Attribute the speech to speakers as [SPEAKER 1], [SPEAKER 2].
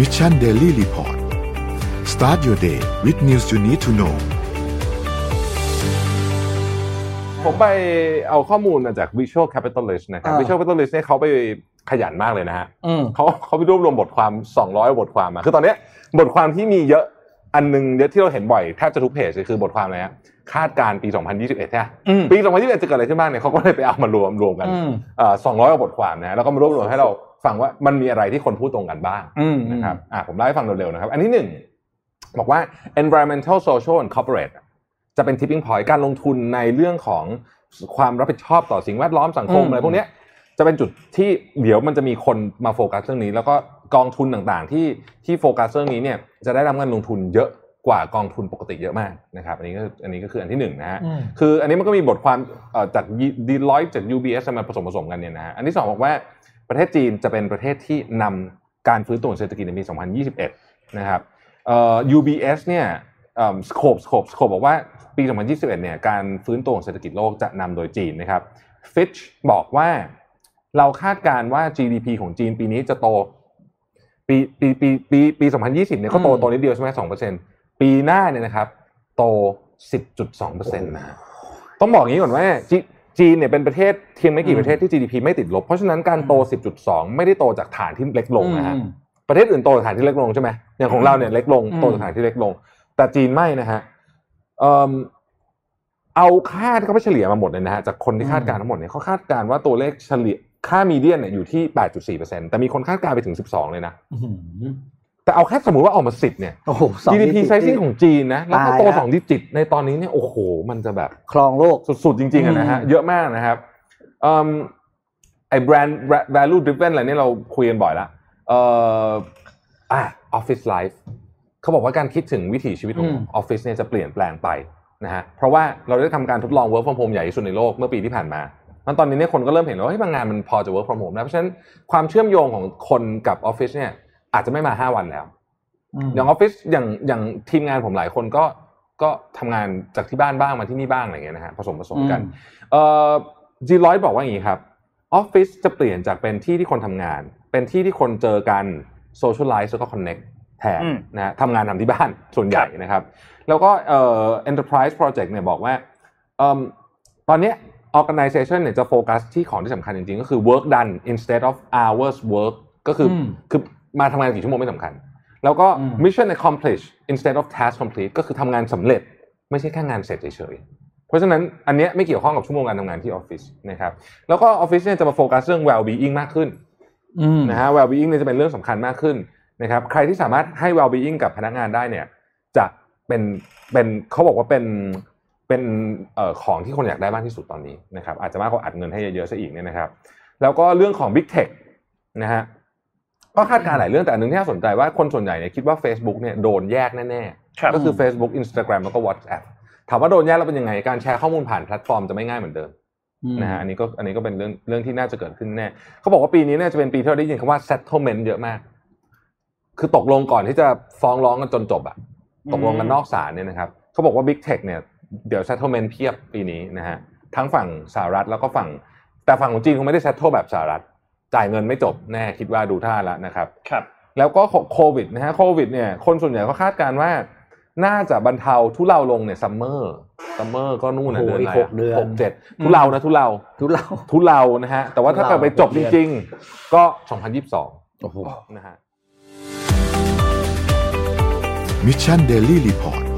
[SPEAKER 1] Mission Daily Report start your day with news you need to know
[SPEAKER 2] ผมไปเอาข้อมูลมาจาก Visual Capitalist นะครับ
[SPEAKER 3] อ่า
[SPEAKER 2] Visual Capitalist เนี่ยเขาไปขยันมากเลยนะฮะ
[SPEAKER 3] อืม
[SPEAKER 2] เขาเขาไปรวบรวมบทความ 200 บทความมา คือตอนเนี้ยบทความที่มีเยอะอันหนึ่งเยอะที่เราเห็นบ่อยแทบจะทุกเพจเลยคือบทความอะไรฮะคาดการณ์ปี 2021ใช่ไหม
[SPEAKER 3] อืม
[SPEAKER 2] ปี 2021 จะเกิดอะไรขึ้นบ้างเนี่ยเขาก็เลยไปเอามารวบรวมกัน
[SPEAKER 3] อืม
[SPEAKER 2] เอ่อ200กว่าบทความนะฮะแล้วก็มารวบรวมให้เรา ฟังว่ามันมีอะไรที่คนพูดตรงกันบ้าง
[SPEAKER 3] อืม
[SPEAKER 2] นะครับอ่าผมเล่าให้ฟังเร็วๆนะครับ อันที่หนึ่งบอกว่า environmental social and corporate จะเป็น tipping point การลงทุนในเรื่องของความรับผิดชอบต่อสิ่งแวดล้อมสังคม
[SPEAKER 3] อืม
[SPEAKER 2] อะไรพวกเนี้ยจะเป็นจุดที่เดี๋ยวมันจะมีคนมาโฟกัสเรื่องนี้ แล้วก็กองทุนต่างๆ ที่ที่โฟกัสเรื่องนี้เนี่ยจะได้รับเงินลงทุนเยอะกว่ากองทุนปกติเยอะมากนะครับ อันนี้ก็อันนี้ก็คืออันที่หนึ่งนะฮะ
[SPEAKER 3] อืม
[SPEAKER 2] คืออันนี้มันก็มีบทความเอ่อจาก Deloitte จาก UBS มาผสมผสมกันเนี่ยนะฮะอันที่สองบอกว่า ประเทศจีนจะเป็นประเทศที่นำการฟื้นตัวของเศรษฐกิจในปี 2021 นะครับเอ่อ UBS เนี่ยสโคปสโคปสโคปบอกว่าปี 2021 เนี่ยการฟื้นตัวของเศรษฐกิจโลกจะนำโดยจีนนะครับ Fitch บอกว่าเราคาดการณ์ว่า GDP ของจีนปีนี้จะโต ปีปีปีปีปี 2020 เนี่ยเขาโต
[SPEAKER 3] อืม
[SPEAKER 2] โตนิดเดียวใช่ไหม2%ปีหน้าเนี่ยนะครับ โต 10.2%นะฮะต้องบอกอย่างนี้ก่อนว่า จจีนเนี่ยเป็นประเทศเพียงไม่กี่ประเทศที่ GDP ไม่ติดลบ เพราะฉะนั้นการโต 10.2 ไม่ได้โตจากฐานที่เล็กลงนะฮะ
[SPEAKER 3] อืม
[SPEAKER 2] ประเทศอื่นโตจากฐานที่เล็กลงใช่ไหมอย่างของเราเนี่ยเล็กลง
[SPEAKER 3] อืม
[SPEAKER 2] โตจากฐานที่เล็กลง แต่จีนไม่นะฮะเอิ่มเอาค่าที่เขาไปเฉลี่ยมาหมดเลยนะฮะจากคนที่คาดการณ์ทั้งหมดเนี่ยเขาคาดการณ์ว่าตัวเลขเฉลี่ยค่ามีเดียนเนี่ยอยู่ที่ 8.4%แต่มีคนคาดการณ์ไปถึง 12 เลยนะ
[SPEAKER 3] อื้อหือ
[SPEAKER 2] แต่เอาแค่สมมติว่าออกมา10เนี่ย
[SPEAKER 3] โอ้โหสอง
[SPEAKER 2] GDP
[SPEAKER 3] ยี่สิบ
[SPEAKER 2] sizing ของจีนนะแล้วก็โต
[SPEAKER 3] ตายละ
[SPEAKER 2] สองดิจิต ในตอนนี้เนี่ยโอ้โห มันจะแบบ
[SPEAKER 3] ครองโลก
[SPEAKER 2] สุดๆ จริงๆอะนะฮะ
[SPEAKER 3] อืม
[SPEAKER 2] เยอะมากนะครับเอิ่มไอ้แบรนด์ value driven อะไรเนี่ยเราคุยกันบ่อยละเอ่ออะ office life เขาบอกว่าการคิดถึงวิถีชีวิตของ
[SPEAKER 3] อืม
[SPEAKER 2] ออฟฟิศเนี่ยจะเปลี่ยนแปลงไปนะฮะเพราะว่าเราได้ทำการทดลอง work from home ใหญ่ที่สุดในโลกเมื่อปีที่ผ่านมาแล้วตอนนี้เนี่ยคนก็เริ่มเห็นแล้วว่าเฮ้ยบางงานมันพอจะ work from home นะเพราะฉะนั้นความเชื่อมโยงของคนกับออฟฟิศเนี่ย อาจจะไม่มา5วันแล้วอื
[SPEAKER 3] ม
[SPEAKER 2] อย่างออฟฟิศอย่างอย่างทีมงานผมหลายคนก็ก็ทำงานจากที่บ้านบ้างมาที่นี่บ้างอะไรเงี้ยนะฮะผสมผสมกัน
[SPEAKER 3] อืม
[SPEAKER 2] เอ่อจีร้อยบอกว่าอย่างนี้ครับออฟฟิศจะเปลี่ยนจากเป็นที่ที่คนทำงาน เป็นที่ที่คนเจอกัน socialize แล้วก็ connect แทน
[SPEAKER 4] อืม
[SPEAKER 2] นะฮะทำงานทำที่บ้านส่วนใหญ่นะครับ แล้วก็เอ่อ enterprise project เนี่ยบอกว่าเอิ่มตอนเนี้ย organization เนี่ยจะโฟกัสที่ของที่สำคัญจริงๆ ก็คือ work done instead of hours work ก็คืออ
[SPEAKER 3] ม
[SPEAKER 2] คือ มาทำงานกี่ชั่วโมงไม่สำคัญ แล้วก็
[SPEAKER 3] อืม
[SPEAKER 2] mission accomplish instead of task complete ก็คือทำงานสำเร็จไม่ใช่แค่งานเสร็จเฉยๆ เพราะฉะนั้นอันเนี้ยไม่เกี่ยวข้องกับชั่วโมงการทำงานที่ออฟฟิศนะครับแล้วก็ออฟฟิศเนี่ยจะมาโฟกัสเรื่อง well being มากขึ้น
[SPEAKER 3] อืม
[SPEAKER 2] นะฮะ well being เนี่ยจะเป็นเรื่องสำคัญมากขึ้นนะครับใครที่สามารถให้ well being กับพนักงานได้เนี่ยจะเป็นเป็นเขาบอกว่าเป็นเป็นเอ่อของที่คนอยากได้มากที่สุดตอนนี้นะครับอาจจะมากกว่าอัดเงินให้เยอะๆซะอีกเนี่ยนะครับ แล้วก็เรื่องของ big tech นะฮะ ก็คาดการณ์หลายเรื่องแต่อันหนึงที่น่าสนใจว่าคนส่วนใหญ่เนี่ยคิดว่า Facebook เนี่ยโดนแยกแน่
[SPEAKER 4] ครับ
[SPEAKER 2] ๆก็คือ Facebook Instagram แล้วก็ WhatsApp ถามว่าโดนแยกแล้วเป็นยังไงการแชร์ข้อมูลผ่านแพลตฟอร์มจะไม่ง่ายเหมือนเดิมนะฮะอันนี้ก็อันนี้ก็เป็นเรื่องเรื่องที่น่าจะเกิดขึ้นแน่เขาบอกว่าปีนี้เนี่ยจะเป็นปีที่เราได้ยินคำว่า settlement เยอะมาก คือตกลงก่อนที่จะฟ้องร้องกันจนจบอะตกลงกันนอกศาลเนี่ยนะครับเขาบอกว่า big tech เนี่ยเดี๋ยว settlement เพียบปีนี้นะฮะทั้งฝั่งสหรัฐแล้วก็ฝั่ง แต่ฝั่งของจีนคงไม่ได้ settle แบบสหรัฐ จ่ายเงินไม่จบแน่คิดว่าดูท่าแล้วนะครับ
[SPEAKER 4] ครับ
[SPEAKER 2] แล้วก็โควิดนะฮะโควิดเนี่ยคนส่วนใหญ่ก็คาดการณ์ว่า น่าจะบรรเทาทุเลาลงเนี่ยซัมเมอร์ซัมเมอร์ก็นู่นนะ
[SPEAKER 3] โอ้โห
[SPEAKER 2] เดือนอะไร
[SPEAKER 3] อีกหกเดือน
[SPEAKER 2] หกเจ็ดทุเลานะทุเลา
[SPEAKER 3] ทุเลา
[SPEAKER 2] ทุเลานะฮะแต่ว่าถ้า
[SPEAKER 3] ทุ
[SPEAKER 2] เลา
[SPEAKER 3] เกิ
[SPEAKER 2] ดไปจบ
[SPEAKER 3] หกเดือนจ
[SPEAKER 2] ริง ๆ ก็2022
[SPEAKER 3] โอ้โห
[SPEAKER 2] นะฮะ
[SPEAKER 1] มิชชันเดลี่รีพอร์ต